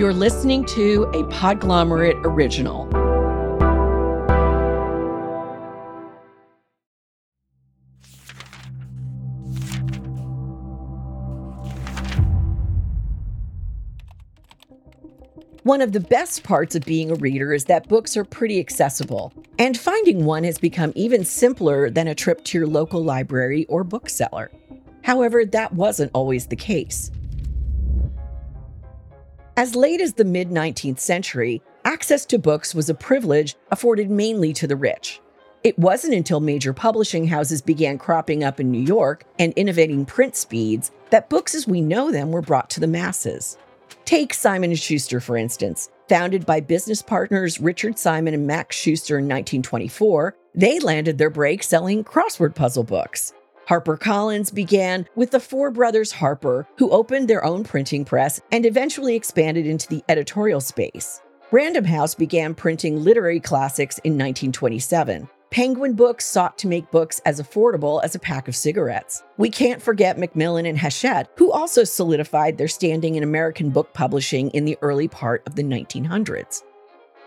You're listening to a Podglomerate original. One of the best parts of being a reader is that books are pretty accessible, and finding one has become even simpler than a trip to your local library or bookseller. However, that wasn't always the case. As late as the mid 19th century, access to books was a privilege afforded mainly to the rich. It wasn't until major publishing houses began cropping up in New York and innovating print speeds that books as we know them were brought to the masses. Take Simon & Schuster for instance. Founded by business partners Richard Simon and Max Schuster in 1924, they landed their break selling crossword puzzle books. HarperCollins began with the four brothers Harper, who opened their own printing press and eventually expanded into the editorial space. Random House began printing literary classics in 1927. Penguin Books sought to make books as affordable as a pack of cigarettes. We can't forget Macmillan and Hachette, who also solidified their standing in American book publishing in the early part of the 1900s.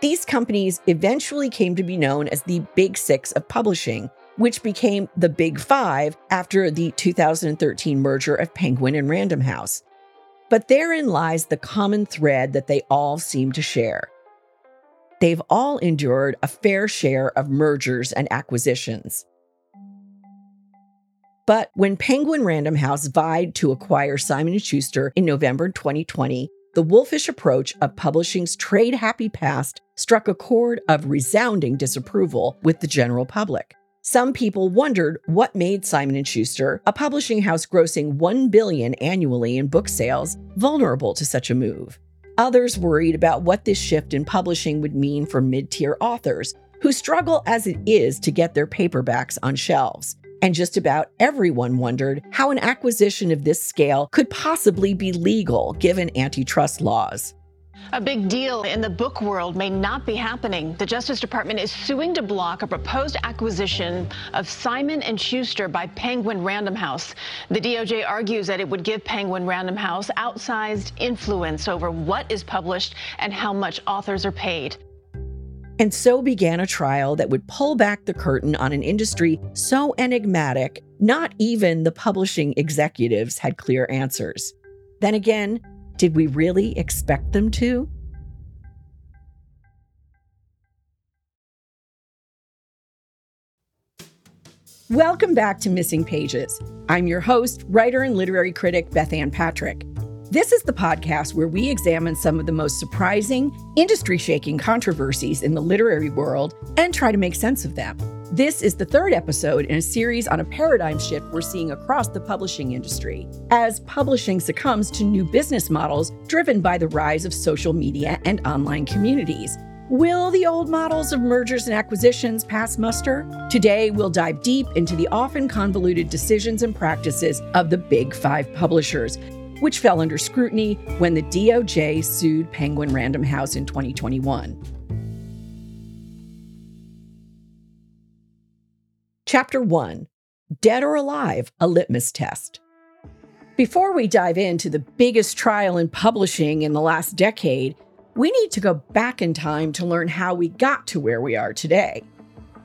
These companies eventually came to be known as the Big Six of publishing, which became the Big Five after the 2013 merger of Penguin and Random House. But therein lies the common thread that they all seem to share. They've all endured a fair share of mergers and acquisitions. But when Penguin Random House vied to acquire Simon & Schuster in November 2020, the wolfish approach of publishing's trade happy past struck a chord of resounding disapproval with the general public. Some people wondered what made Simon & Schuster, a publishing house grossing 1 billion annually in book sales, vulnerable to such a move. Others worried about what this shift in publishing would mean for mid-tier authors who struggle as it is to get their paperbacks on shelves. And just about everyone wondered how an acquisition of this scale could possibly be legal given antitrust laws. A big deal in the book world may not be happening. The Justice Department is suing to block a proposed acquisition of Simon & Schuster by Penguin Random House. The DOJ argues that it would give Penguin Random House outsized influence over what is published and how much authors are paid. And so began a trial that would pull back the curtain on an industry so enigmatic, not even the publishing executives had clear answers. Then again, did we really expect them to? Welcome back to Missing Pages. I'm your host, writer and literary critic Bethanne Patrick. This is the podcast where we examine some of the most surprising, industry shaking controversies in the literary world and try to make sense of them. This is the third episode in a series on a paradigm shift we're seeing across the publishing industry as publishing succumbs to new business models driven by the rise of social media and online communities. Will the old models of mergers and acquisitions pass muster? Today, we'll dive deep into the often convoluted decisions and practices of the big five publishers, which fell under scrutiny when the DOJ sued Penguin Random House in 2021. Chapter 1 Dead or Alive, a Litmus Test. Before we dive into the biggest trial in publishing in the last decade, we need to go back in time to learn how we got to where we are today.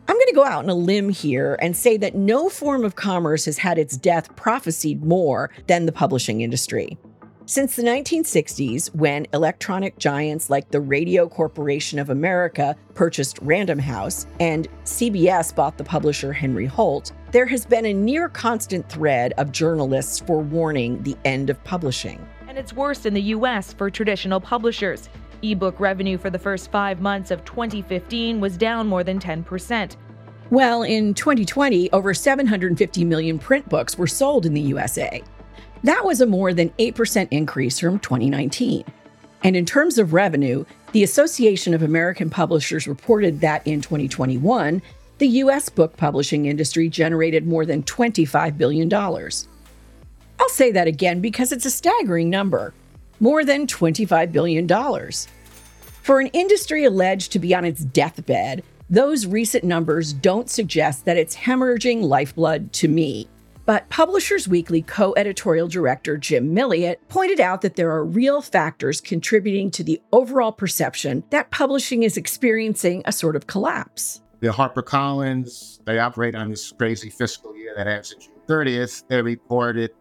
I'm going to go out on a limb here and say that no form of commerce has had its death prophesied more than the publishing industry. Since the 1960s, when electronic giants like the Radio Corporation of America purchased Random House and CBS bought the publisher Henry Holt, there has been a near constant thread of journalists forewarning the end of publishing. And it's worse in the US for traditional publishers. Ebook revenue for the first five months of 2015 was down more than 10%. Well, in 2020, over 750 million print books were sold in the USA. That was a more than 8% increase from 2019. And in terms of revenue, the Association of American Publishers reported that in 2021, the US book publishing industry generated more than $25 billion. I'll say that again because it's a staggering number more than $25 billion. For an industry alleged to be on its deathbed, those recent numbers don't suggest that it's hemorrhaging lifeblood to me But Publishers Weekly co editorial director Jim Milliot pointed out that there are real factors contributing to the overall perception that publishing is experiencing a sort of collapse. The HarperCollins, they operate on this crazy fiscal year that ends June 30th. They reported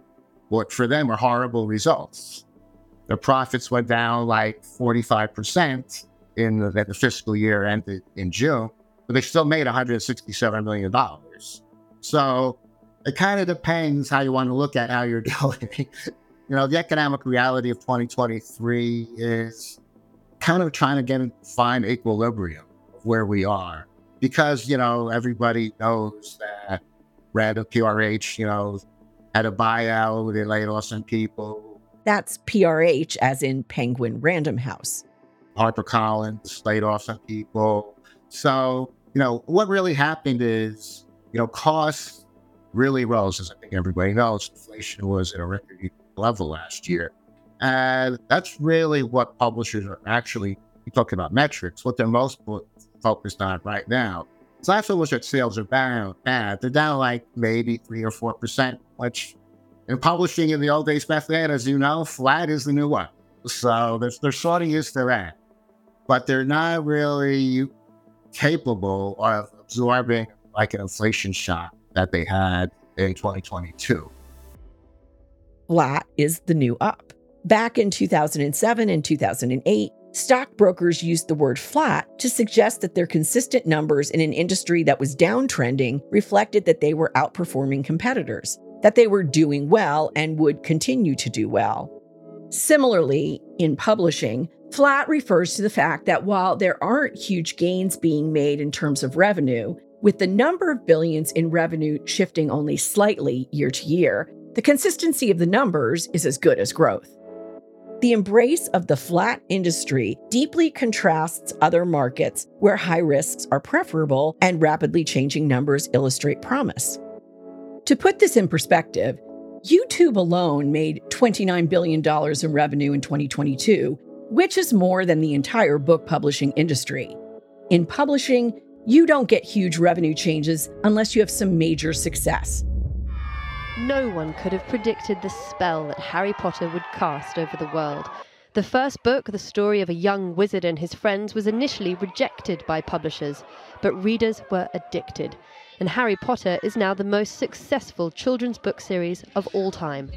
what for them were horrible results. Their profits went down like 45% in the, the fiscal year ended in June, but they still made $167 million. So it kind of depends how you want to look at how you're doing. you know, the economic reality of 2023 is kind of trying to get find equilibrium of where we are. Because, you know, everybody knows that Random PRH, you know, had a buyout, they laid off some people. That's PRH, as in Penguin Random House. HarperCollins laid off some people. So, you know, what really happened is, you know, costs really rose, as I think everybody knows. Inflation was at a record level last year. And that's really what publishers are actually talking about metrics, what they're most focused on right now. So I feel that sales are down bad. They're down like maybe three or four percent, which in publishing in the old days back then, as you know, flat is the new one. So they're, they're sort of used to that. But they're not really capable of absorbing like an inflation shock that they had in 2022. Flat is the new up. Back in 2007 and 2008, stockbrokers used the word flat to suggest that their consistent numbers in an industry that was downtrending reflected that they were outperforming competitors, that they were doing well and would continue to do well. Similarly, in publishing, flat refers to the fact that while there aren't huge gains being made in terms of revenue, with the number of billions in revenue shifting only slightly year to year, the consistency of the numbers is as good as growth. The embrace of the flat industry deeply contrasts other markets where high risks are preferable and rapidly changing numbers illustrate promise. To put this in perspective, YouTube alone made $29 billion in revenue in 2022, which is more than the entire book publishing industry. In publishing, you don't get huge revenue changes unless you have some major success. No one could have predicted the spell that Harry Potter would cast over the world. The first book, the story of a young wizard and his friends, was initially rejected by publishers, but readers were addicted. And Harry Potter is now the most successful children's book series of all time.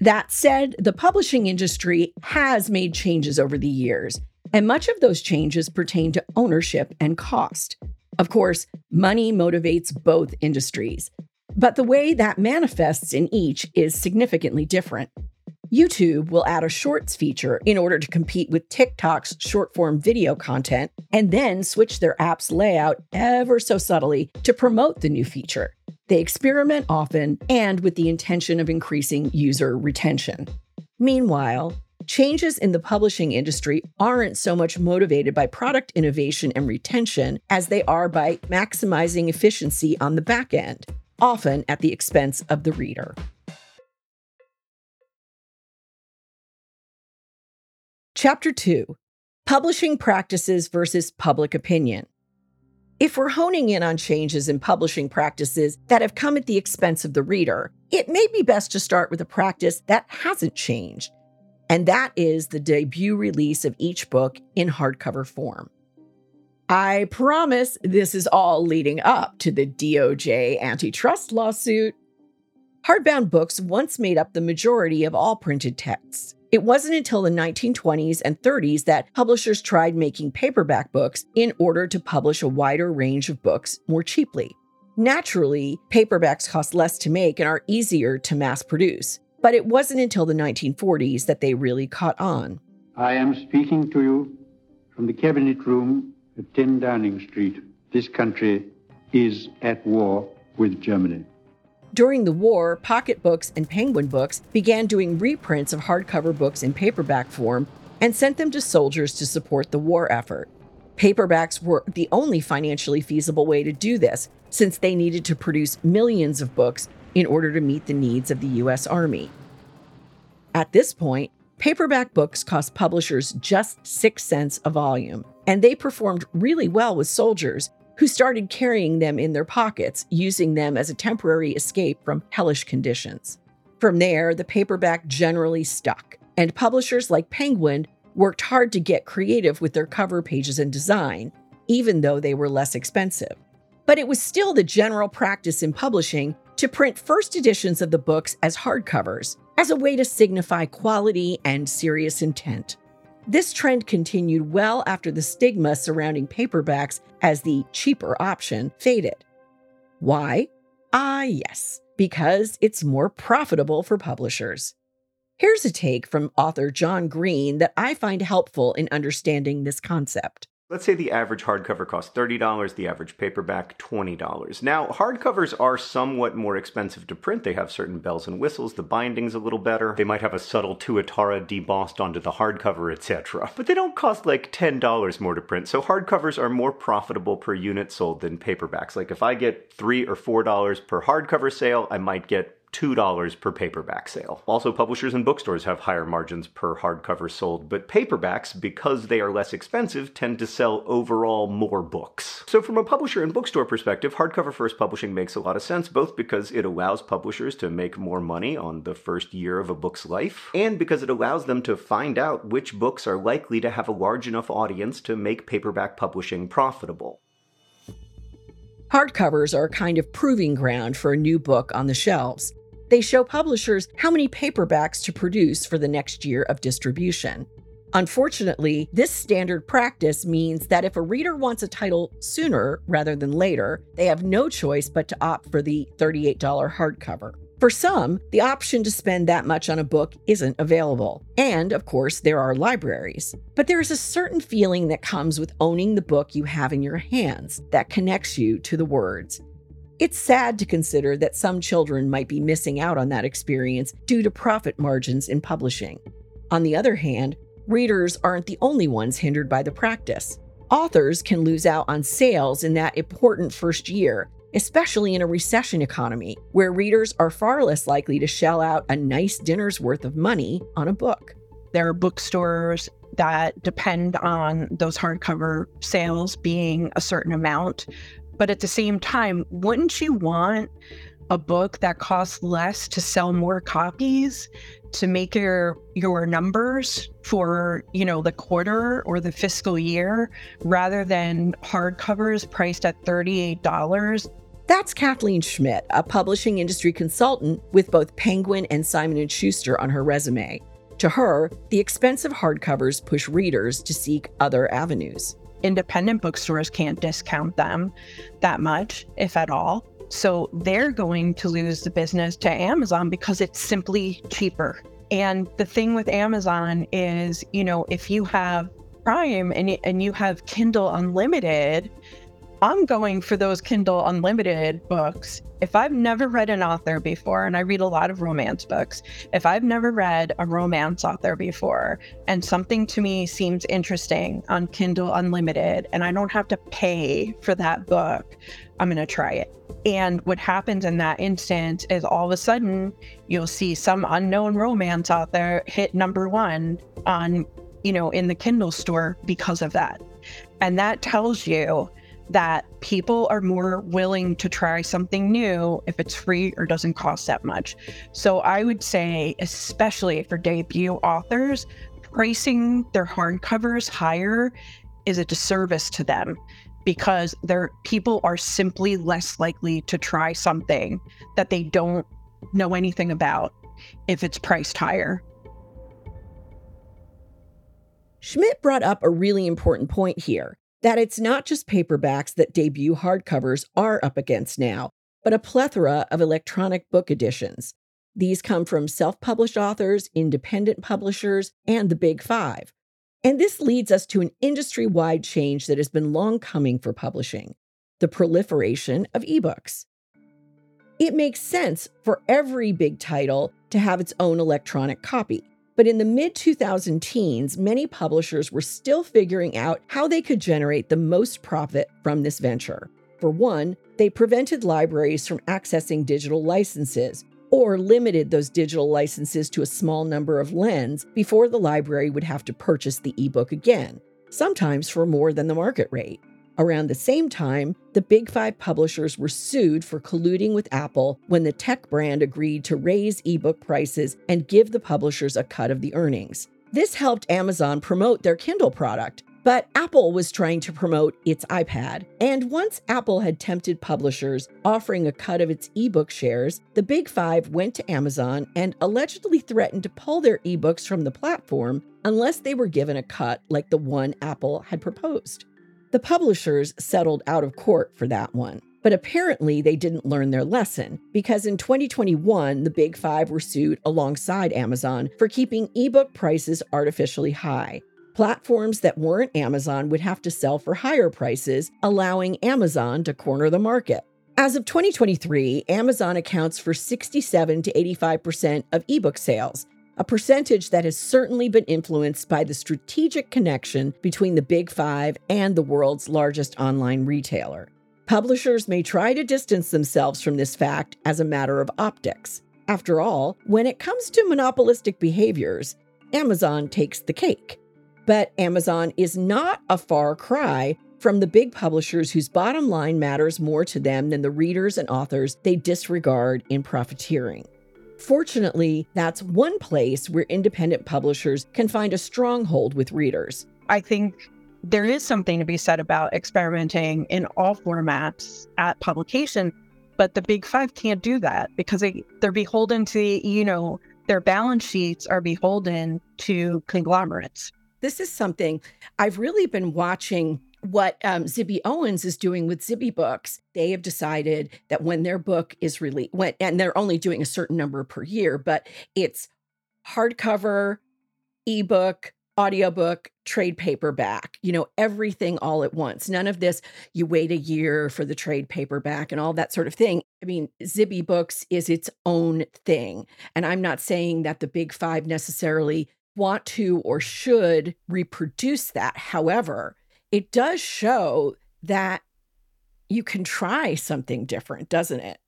That said, the publishing industry has made changes over the years, and much of those changes pertain to ownership and cost. Of course, money motivates both industries, but the way that manifests in each is significantly different. YouTube will add a shorts feature in order to compete with TikTok's short form video content and then switch their app's layout ever so subtly to promote the new feature. They experiment often and with the intention of increasing user retention. Meanwhile, changes in the publishing industry aren't so much motivated by product innovation and retention as they are by maximizing efficiency on the back end, often at the expense of the reader. Chapter 2 Publishing Practices versus Public Opinion. If we're honing in on changes in publishing practices that have come at the expense of the reader, it may be best to start with a practice that hasn't changed and that is the debut release of each book in hardcover form. I promise this is all leading up to the DOJ antitrust lawsuit. Hardbound books once made up the majority of all printed texts. It wasn't until the 1920s and 30s that publishers tried making paperback books in order to publish a wider range of books more cheaply. Naturally, paperbacks cost less to make and are easier to mass produce. But it wasn't until the 1940s that they really caught on. I am speaking to you from the cabinet room at 10 Downing Street. This country is at war with Germany. During the war, Pocket Books and Penguin Books began doing reprints of hardcover books in paperback form and sent them to soldiers to support the war effort. Paperbacks were the only financially feasible way to do this, since they needed to produce millions of books in order to meet the needs of the U.S. Army. At this point, paperback books cost publishers just 6 cents a volume, and they performed really well with soldiers who started carrying them in their pockets, using them as a temporary escape from hellish conditions. From there, the paperback generally stuck, and publishers like Penguin worked hard to get creative with their cover pages and design, even though they were less expensive. But it was still the general practice in publishing to print first editions of the books as hardcovers, as a way to signify quality and serious intent. This trend continued well after the stigma surrounding paperbacks as the cheaper option faded. Why? Ah, yes, because it's more profitable for publishers. Here's a take from author John Green that I find helpful in understanding this concept. Let's say the average hardcover costs $30, the average paperback $20. Now, hardcovers are somewhat more expensive to print. They have certain bells and whistles, the binding's a little better, they might have a subtle tuatara debossed onto the hardcover, etc. But they don't cost like $10 more to print, so hardcovers are more profitable per unit sold than paperbacks. Like if I get 3 or $4 per hardcover sale, I might get $2 per paperback sale. Also, publishers and bookstores have higher margins per hardcover sold, but paperbacks, because they are less expensive, tend to sell overall more books. So, from a publisher and bookstore perspective, hardcover first publishing makes a lot of sense, both because it allows publishers to make more money on the first year of a book's life, and because it allows them to find out which books are likely to have a large enough audience to make paperback publishing profitable. Hardcovers are a kind of proving ground for a new book on the shelves. They show publishers how many paperbacks to produce for the next year of distribution. Unfortunately, this standard practice means that if a reader wants a title sooner rather than later, they have no choice but to opt for the $38 hardcover. For some, the option to spend that much on a book isn't available. And, of course, there are libraries. But there is a certain feeling that comes with owning the book you have in your hands that connects you to the words. It's sad to consider that some children might be missing out on that experience due to profit margins in publishing. On the other hand, readers aren't the only ones hindered by the practice. Authors can lose out on sales in that important first year, especially in a recession economy where readers are far less likely to shell out a nice dinner's worth of money on a book. There are bookstores that depend on those hardcover sales being a certain amount but at the same time, wouldn't you want a book that costs less to sell more copies to make your your numbers for you know the quarter or the fiscal year rather than hardcovers priced at $38 that's Kathleen Schmidt, a publishing industry consultant with both Penguin and Simon & Schuster on her resume. To her, the expensive hardcovers push readers to seek other avenues independent bookstores can't discount them that much, if at all. So they're going to lose the business to Amazon because it's simply cheaper. And the thing with Amazon is, you know, if you have Prime and, and you have Kindle Unlimited, I'm going for those Kindle Unlimited books. If I've never read an author before, and I read a lot of romance books, if I've never read a romance author before and something to me seems interesting on Kindle Unlimited and I don't have to pay for that book, I'm going to try it. And what happens in that instance is all of a sudden you'll see some unknown romance author hit number one on, you know, in the Kindle store because of that. And that tells you that people are more willing to try something new if it's free or doesn't cost that much. So I would say, especially for debut authors, pricing their hardcovers higher is a disservice to them because their people are simply less likely to try something that they don't know anything about if it's priced higher. Schmidt brought up a really important point here that it's not just paperbacks that debut hardcovers are up against now, but a plethora of electronic book editions. These come from self published authors, independent publishers, and the Big Five. And this leads us to an industry wide change that has been long coming for publishing the proliferation of ebooks. It makes sense for every big title to have its own electronic copy. But in the mid 2000 teens, many publishers were still figuring out how they could generate the most profit from this venture. For one, they prevented libraries from accessing digital licenses or limited those digital licenses to a small number of lens before the library would have to purchase the ebook again, sometimes for more than the market rate. Around the same time, the Big Five publishers were sued for colluding with Apple when the tech brand agreed to raise ebook prices and give the publishers a cut of the earnings. This helped Amazon promote their Kindle product, but Apple was trying to promote its iPad. And once Apple had tempted publishers, offering a cut of its ebook shares, the Big Five went to Amazon and allegedly threatened to pull their ebooks from the platform unless they were given a cut like the one Apple had proposed. The publishers settled out of court for that one. But apparently, they didn't learn their lesson because in 2021, the Big Five were sued alongside Amazon for keeping ebook prices artificially high. Platforms that weren't Amazon would have to sell for higher prices, allowing Amazon to corner the market. As of 2023, Amazon accounts for 67 to 85% of ebook sales, a percentage that has certainly been influenced by the strategic connection between the Big Five and the world's largest online retailer. Publishers may try to distance themselves from this fact as a matter of optics. After all, when it comes to monopolistic behaviors, Amazon takes the cake. But Amazon is not a far cry from the big publishers whose bottom line matters more to them than the readers and authors they disregard in profiteering. Fortunately, that's one place where independent publishers can find a stronghold with readers. I think there is something to be said about experimenting in all formats at publication, but the big five can't do that because they, they're beholden to, you know, their balance sheets are beholden to conglomerates. This is something I've really been watching what um, Zibby Owens is doing with Zibby Books, they have decided that when their book is released, when and they're only doing a certain number per year, but it's hardcover, ebook, audiobook, trade paperback, you know, everything all at once. None of this, you wait a year for the trade paperback and all that sort of thing. I mean, Zibby Books is its own thing. And I'm not saying that the big five necessarily want to or should reproduce that. However, it does show that you can try something different, doesn't it?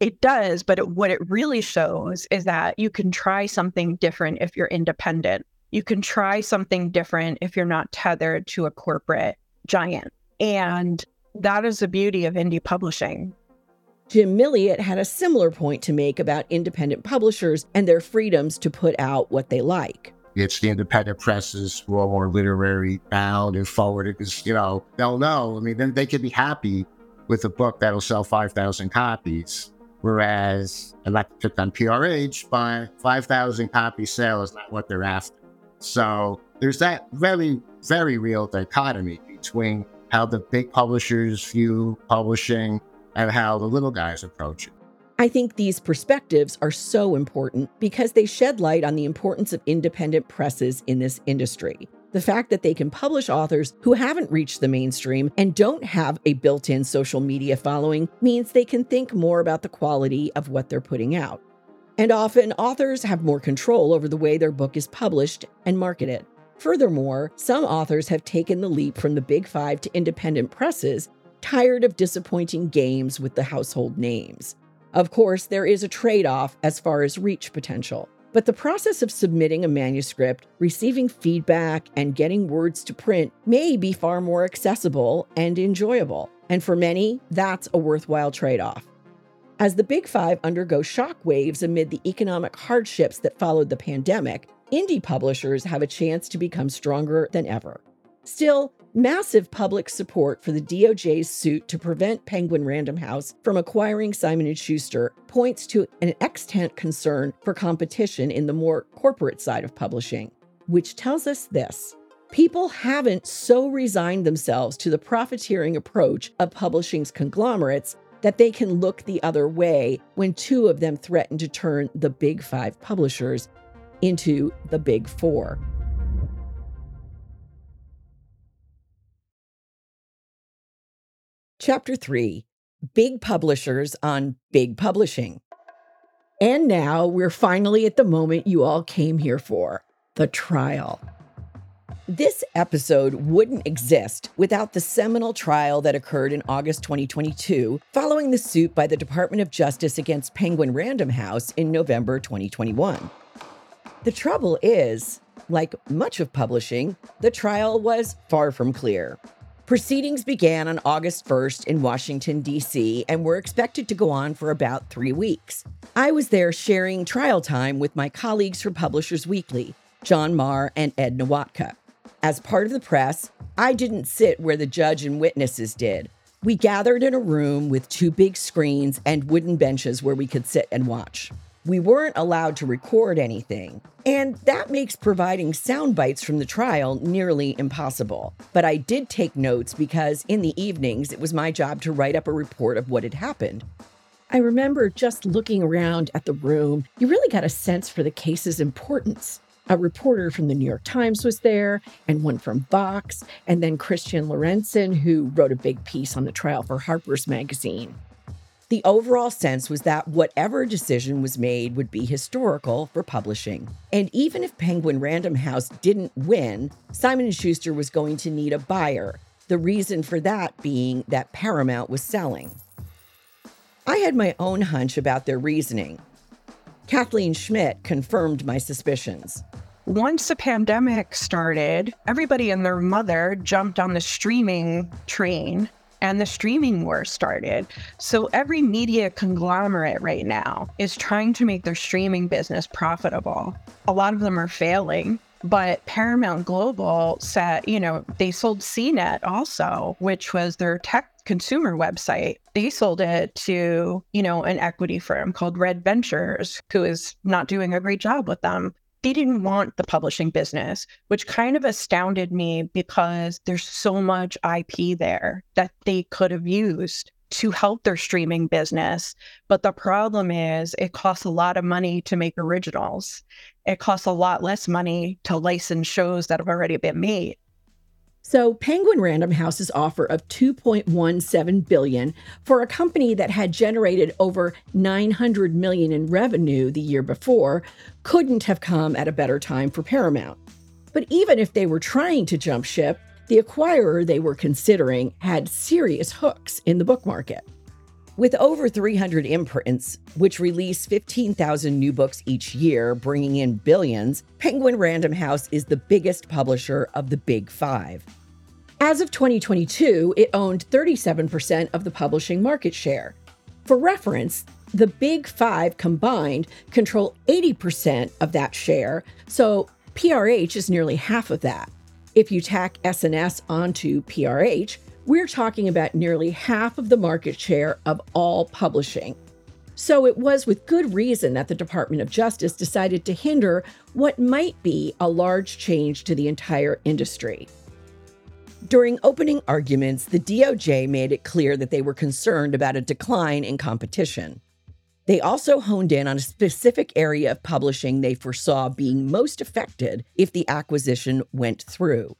It does, but it, what it really shows is that you can try something different if you're independent. You can try something different if you're not tethered to a corporate giant. And that is the beauty of indie publishing. Jim Milliot had a similar point to make about independent publishers and their freedoms to put out what they like. It's the independent presses who are more literary bound and forward because, you know, they'll know. I mean, then they could be happy with a book that'll sell 5,000 copies. Whereas, I'd like to pick on PRH, but 5,000 copy sale is not what they're after. So there's that very, very real dichotomy between how the big publishers view publishing and how the little guys approach it. I think these perspectives are so important because they shed light on the importance of independent presses in this industry. The fact that they can publish authors who haven't reached the mainstream and don't have a built in social media following means they can think more about the quality of what they're putting out. And often, authors have more control over the way their book is published and marketed. Furthermore, some authors have taken the leap from the big five to independent presses, tired of disappointing games with the household names. Of course, there is a trade off as far as reach potential. But the process of submitting a manuscript, receiving feedback, and getting words to print may be far more accessible and enjoyable. And for many, that's a worthwhile trade off. As the Big Five undergo shockwaves amid the economic hardships that followed the pandemic, indie publishers have a chance to become stronger than ever. Still, massive public support for the DOJ's suit to prevent Penguin Random House from acquiring Simon & Schuster points to an extant concern for competition in the more corporate side of publishing, which tells us this. People haven't so resigned themselves to the profiteering approach of publishing's conglomerates that they can look the other way when two of them threaten to turn the big five publishers into the big four. Chapter 3 Big Publishers on Big Publishing. And now we're finally at the moment you all came here for the trial. This episode wouldn't exist without the seminal trial that occurred in August 2022 following the suit by the Department of Justice against Penguin Random House in November 2021. The trouble is, like much of publishing, the trial was far from clear. Proceedings began on August 1st in Washington, D.C., and were expected to go on for about three weeks. I was there sharing trial time with my colleagues from Publishers Weekly, John Maher and Ed Nawotka. As part of the press, I didn't sit where the judge and witnesses did. We gathered in a room with two big screens and wooden benches where we could sit and watch. We weren't allowed to record anything, and that makes providing sound bites from the trial nearly impossible. But I did take notes because in the evenings it was my job to write up a report of what had happened. I remember just looking around at the room, you really got a sense for the case's importance. A reporter from the New York Times was there, and one from Vox, and then Christian Lorentzen, who wrote a big piece on the trial for Harper's Magazine. The overall sense was that whatever decision was made would be historical for publishing. And even if Penguin Random House didn't win, Simon & Schuster was going to need a buyer. The reason for that being that Paramount was selling. I had my own hunch about their reasoning. Kathleen Schmidt confirmed my suspicions. Once the pandemic started, everybody and their mother jumped on the streaming train and the streaming war started. So every media conglomerate right now is trying to make their streaming business profitable. A lot of them are failing. But Paramount Global said, you know, they sold CNET also, which was their tech consumer website. They sold it to, you know, an equity firm called Red Ventures, who is not doing a great job with them they didn't want the publishing business, which kind of astounded me because there's so much IP there that they could have used to help their streaming business. But the problem is, it costs a lot of money to make originals. It costs a lot less money to license shows that have already been made. So Penguin Random House's offer of 2.17 billion for a company that had generated over 900 million in revenue the year before couldn't have come at a better time for Paramount. But even if they were trying to jump ship, the acquirer they were considering had serious hooks in the book market. With over 300 imprints, which release 15,000 new books each year, bringing in billions, Penguin Random House is the biggest publisher of the Big Five. As of 2022, it owned 37% of the publishing market share. For reference, the Big Five combined control 80% of that share, so PRH is nearly half of that. If you tack S&S onto PRH, we're talking about nearly half of the market share of all publishing. So it was with good reason that the Department of Justice decided to hinder what might be a large change to the entire industry. During opening arguments, the DOJ made it clear that they were concerned about a decline in competition. They also honed in on a specific area of publishing they foresaw being most affected if the acquisition went through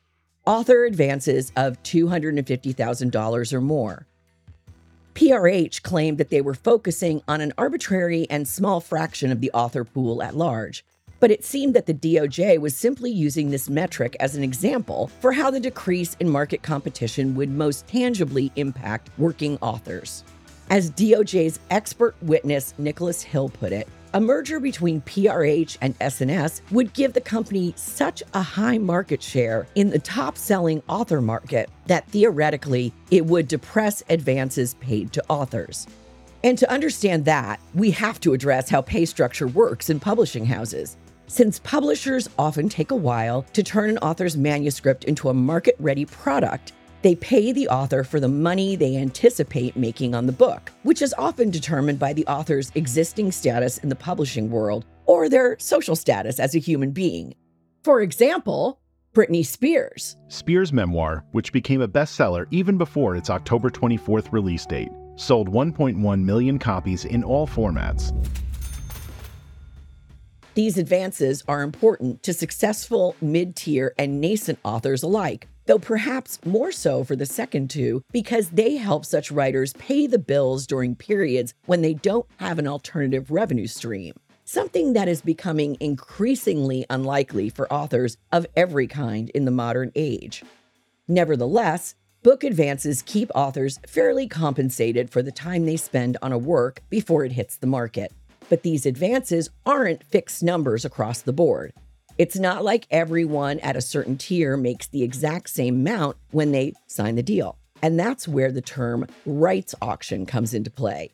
author advances of $250,000 or more. PRH claimed that they were focusing on an arbitrary and small fraction of the author pool at large, but it seemed that the DOJ was simply using this metric as an example for how the decrease in market competition would most tangibly impact working authors. As DOJ's expert witness Nicholas Hill put it, a merger between PRH and S&S would give the company such a high market share in the top-selling author market that theoretically it would depress advances paid to authors. And to understand that, we have to address how pay structure works in publishing houses. Since publishers often take a while to turn an author's manuscript into a market ready product, they pay the author for the money they anticipate making on the book, which is often determined by the author's existing status in the publishing world or their social status as a human being. For example, Britney Spears. Spears' memoir, which became a bestseller even before its October 24th release date, sold 1.1 million copies in all formats. These advances are important to successful, mid tier, and nascent authors alike though perhaps more so for the second two because they help such writers pay the bills during periods when they don't have an alternative revenue stream. Something that is becoming increasingly unlikely for authors of every kind in the modern age. Nevertheless, book advances keep authors fairly compensated for the time they spend on a work before it hits the market. But these advances aren't fixed numbers across the board. It's not like everyone at a certain tier makes the exact same amount when they sign the deal. And that's where the term rights auction comes into play.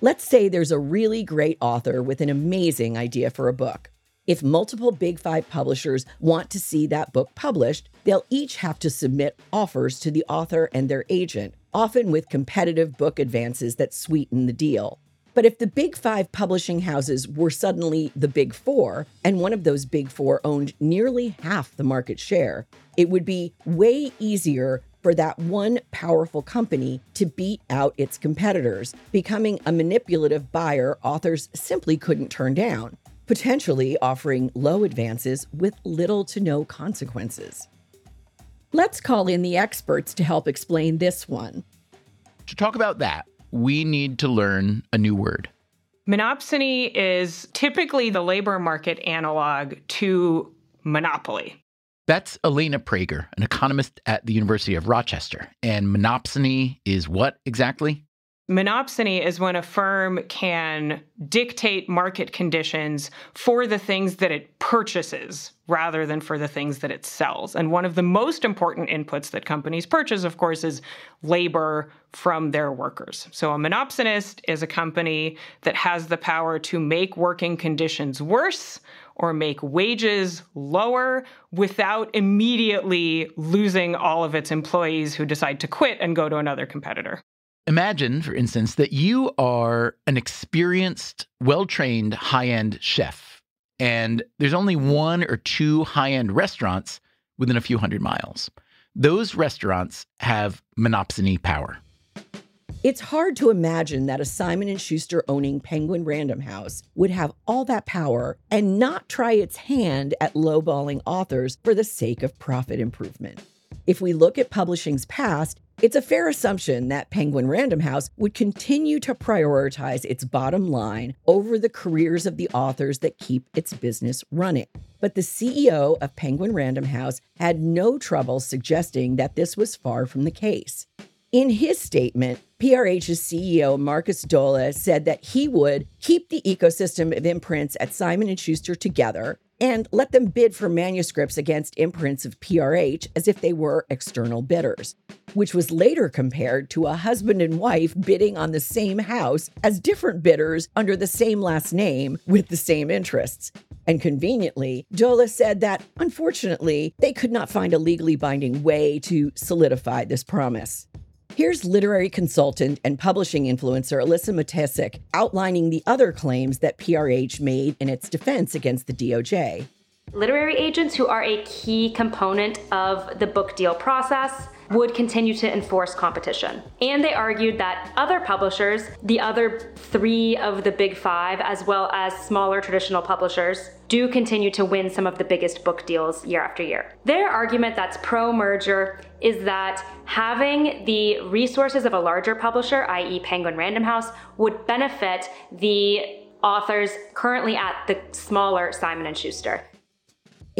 Let's say there's a really great author with an amazing idea for a book. If multiple Big Five publishers want to see that book published, they'll each have to submit offers to the author and their agent, often with competitive book advances that sweeten the deal. But if the big five publishing houses were suddenly the big four, and one of those big four owned nearly half the market share, it would be way easier for that one powerful company to beat out its competitors, becoming a manipulative buyer authors simply couldn't turn down, potentially offering low advances with little to no consequences. Let's call in the experts to help explain this one. To talk about that, we need to learn a new word. Monopsony is typically the labor market analog to monopoly. That's Elena Prager, an economist at the University of Rochester. And monopsony is what exactly? Monopsony is when a firm can dictate market conditions for the things that it purchases rather than for the things that it sells. And one of the most important inputs that companies purchase, of course, is labor from their workers. So a monopsonist is a company that has the power to make working conditions worse or make wages lower without immediately losing all of its employees who decide to quit and go to another competitor. Imagine, for instance, that you are an experienced, well trained high end chef, and there's only one or two high end restaurants within a few hundred miles. Those restaurants have monopsony power. It's hard to imagine that a Simon & Schuster owning Penguin Random House would have all that power and not try its hand at lowballing authors for the sake of profit improvement. If we look at publishing's past, it's a fair assumption that Penguin Random House would continue to prioritize its bottom line over the careers of the authors that keep its business running. But the CEO of Penguin Random House had no trouble suggesting that this was far from the case. In his statement, PRH's CEO Markus Dohle said that he would keep the ecosystem of imprints at Simon & Schuster together and let them bid for manuscripts against imprints of PRH as if they were external bidders, which was later compared to a husband and wife bidding on the same house as different bidders under the same last name with the same interests. And conveniently, Dohle said that unfortunately, they could not find a legally binding way to solidify this promise. Here's literary consultant and publishing influencer Alyssa Matesic outlining the other claims that PRH made in its defense against the DOJ. Literary agents who are a key component of the book deal process would continue to enforce competition. And they argued that other publishers, the other three of the big five, as well as smaller traditional publishers, do continue to win some of the biggest book deals year after year. Their argument that's pro merger is that having the resources of a larger publisher, i.e., Penguin Random House, would benefit the authors currently at the smaller Simon & Schuster.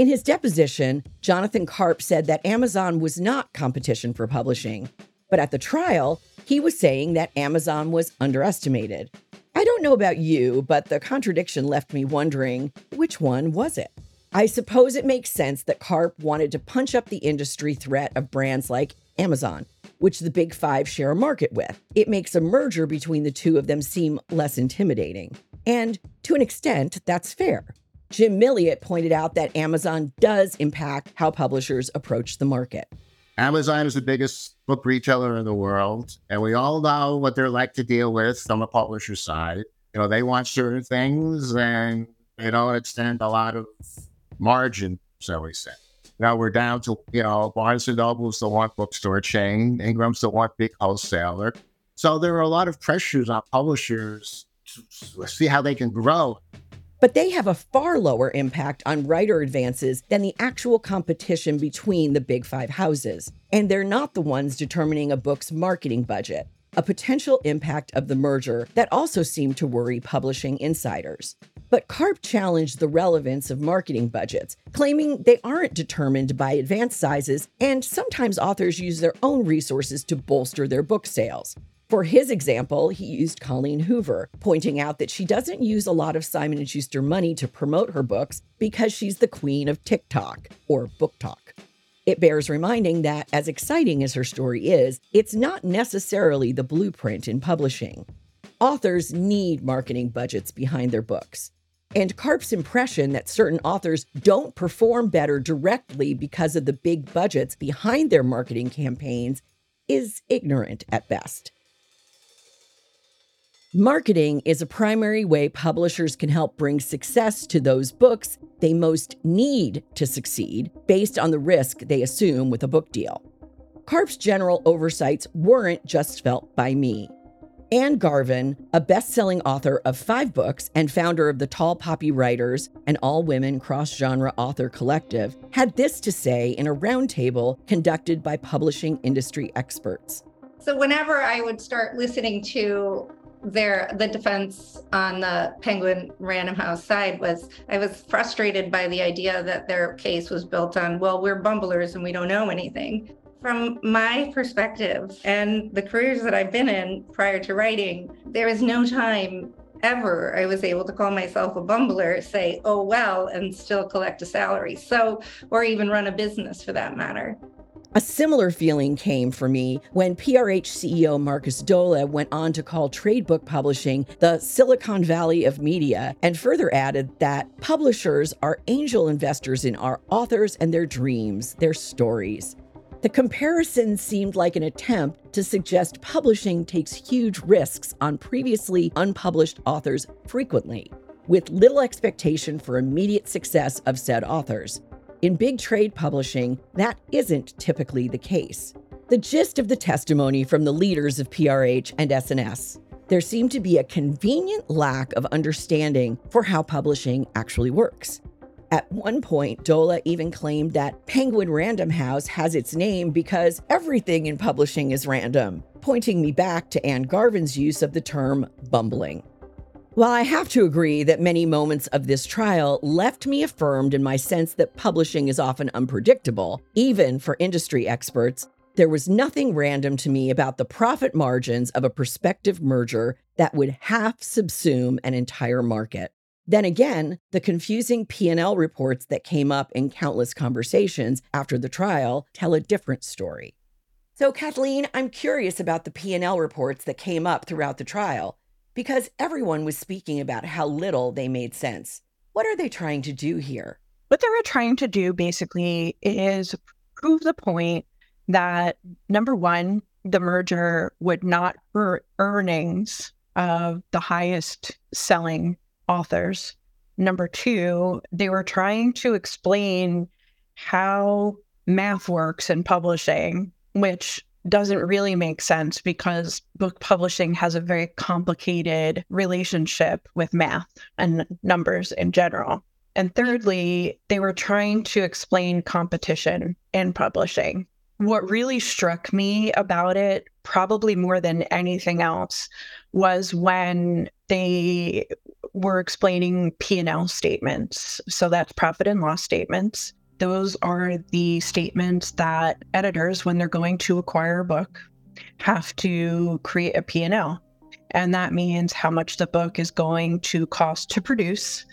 In his deposition, Jonathan Karp said that Amazon was not competition for publishing. But at the trial, he was saying that Amazon was underestimated. I don't know about you, but the contradiction left me wondering which one was it? I suppose it makes sense that Karp wanted to punch up the industry threat of brands like Amazon, which the big five share a market with. It makes a merger between the two of them seem less intimidating. And to an extent, that's fair. Jim Milliot pointed out that Amazon does impact how publishers approach the market. Amazon is the biggest book retailer in the world, and we all know what they're like to deal with from the publisher side. You know, they want certain things and they don't extend a lot of margin, so we say. Now we're down to, you know, Barnes and Noble's the one bookstore chain, Ingram's the one big wholesaler. So there are a lot of pressures on publishers to see how they can grow but they have a far lower impact on writer advances than the actual competition between the big five houses. And they're not the ones determining a book's marketing budget, a potential impact of the merger that also seemed to worry publishing insiders. But Karp challenged the relevance of marketing budgets, claiming they aren't determined by advance sizes, and sometimes authors use their own resources to bolster their book sales. For his example, he used Colleen Hoover, pointing out that she doesn't use a lot of Simon & Schuster money to promote her books because she's the queen of TikTok or BookTok. It bears reminding that as exciting as her story is, it's not necessarily the blueprint in publishing. Authors need marketing budgets behind their books. And Karp's impression that certain authors don't perform better directly because of the big budgets behind their marketing campaigns is ignorant at best. Marketing is a primary way publishers can help bring success to those books they most need to succeed based on the risk they assume with a book deal. Karp's general oversights weren't just felt by me. Ann Garvin, a best selling author of five books and founder of the Tall Poppy Writers, an all women cross genre author collective, had this to say in a roundtable conducted by publishing industry experts. So, whenever I would start listening to their the defense on the penguin random house side was i was frustrated by the idea that their case was built on well we're bumblers and we don't know anything from my perspective and the careers that i've been in prior to writing there is no time ever I was able to call myself a bumbler, say, oh, well, and still collect a salary. So, or even run a business for that matter. A similar feeling came for me when PRH CEO Markus Dohle went on to call trade book publishing the Silicon Valley of media and further added that publishers are angel investors in our authors and their dreams, their stories. The comparison seemed like an attempt to suggest publishing takes huge risks on previously unpublished authors frequently, with little expectation for immediate success of said authors. In big trade publishing, that isn't typically the case. The gist of the testimony from the leaders of PRH and S&S there seemed to be a convenient lack of understanding for how publishing actually works. At one point, Dohle even claimed that Penguin Random House has its name because everything in publishing is random, pointing me back to Ann Garvin's use of the term bumbling. While I have to agree that many moments of this trial left me affirmed in my sense that publishing is often unpredictable, even for industry experts, there was nothing random to me about the profit margins of a prospective merger that would half subsume an entire market. Then again, the confusing P&L reports that came up in countless conversations after the trial tell a different story. So Kathleen, I'm curious about the P&L reports that came up throughout the trial because everyone was speaking about how little they made sense. What are they trying to do here? What they were trying to do basically is prove the point that number one, the merger would not hurt earnings of the highest selling authors. Number two, they were trying to explain how math works in publishing, which doesn't really make sense because book publishing has a very complicated relationship with math and numbers in general. And thirdly, they were trying to explain competition in publishing. What really struck me about it, probably more than anything else, was when they were explaining P&L statements. So that's profit and loss statements those are the statements that editors, when they're going to acquire a book, have to create a P&L. And that means how much the book is going to cost to produce,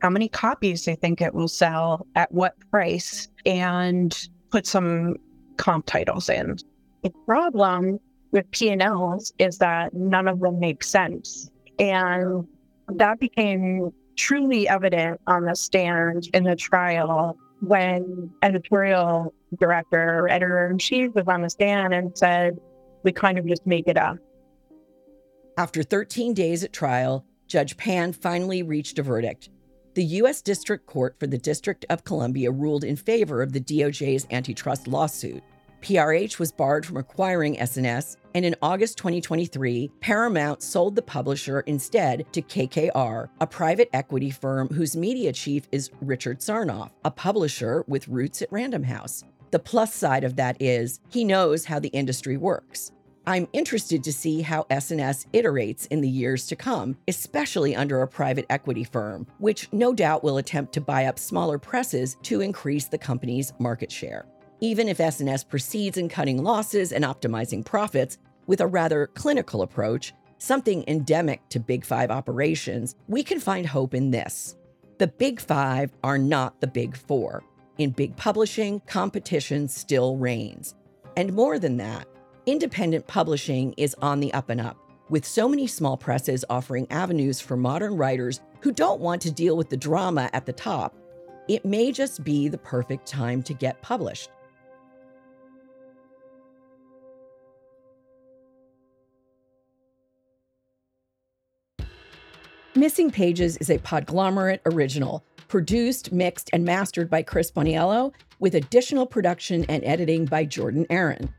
how many copies they think it will sell, at what price, and put some comp titles in. The problem with P&Ls is that none of them make sense. And that became truly evident on the stand in the trial when editorial director or editor in chief was on the stand and said, we kind of just make it up. After 13 days at trial, Judge Pan finally reached a verdict. The U.S. District Court for the District of Columbia ruled in favor of the DOJ's antitrust lawsuit. PRH was barred from acquiring S&S, and in August 2023, Paramount sold the publisher instead to KKR, a private equity firm whose media chief is Richard Sarnoff, a publisher with roots at Random House. The plus side of that is he knows how the industry works. I'm interested to see how S&S iterates in the years to come, especially under a private equity firm, which no doubt will attempt to buy up smaller presses to increase the company's market share. Even if S&S proceeds in cutting losses and optimizing profits, with a rather clinical approach, something endemic to Big Five operations, we can find hope in this. The Big Five are not the Big Four. In big publishing, competition still reigns. And more than that, independent publishing is on the up and up, with so many small presses offering avenues for modern writers who don't want to deal with the drama at the top. It may just be the perfect time to get published. Missing Pages is a Podglomerate original, produced, mixed, and mastered by Chris Boniello, with additional production and editing by Jordan Aaron.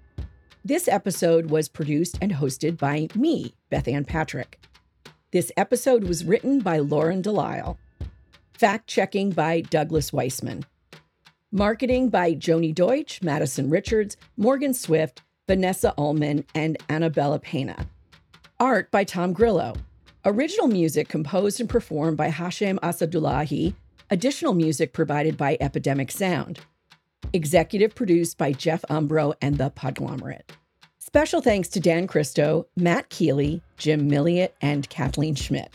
This episode was produced and hosted by me, Bethanne Patrick. This episode was written by Lauren Delisle. Fact checking by Douglas Weissman. Marketing by Joni Deutsch, Madison Richards, Morgan Swift, Vanessa Ullman, and Annabella Pena. Art by Tom Grillo. Original music composed and performed by Hashem Asadullahi. Additional music provided by Epidemic Sound. Executive produced by Jeff Umbro and The Podglomerate. Special thanks to Dan Christo, Matt Keeley, Jim Milliot, and Kathleen Schmidt.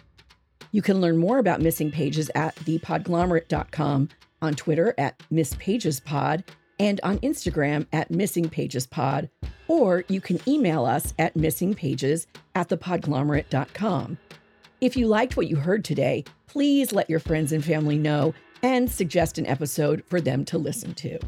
You can learn more about Missing Pages at thepodglomerate.com, on Twitter at MissPagesPod, and on Instagram at MissingPagesPod, or you can email us at missingpages at thepodglomerate.com. If you liked what you heard today, please let your friends and family know and suggest an episode for them to listen to.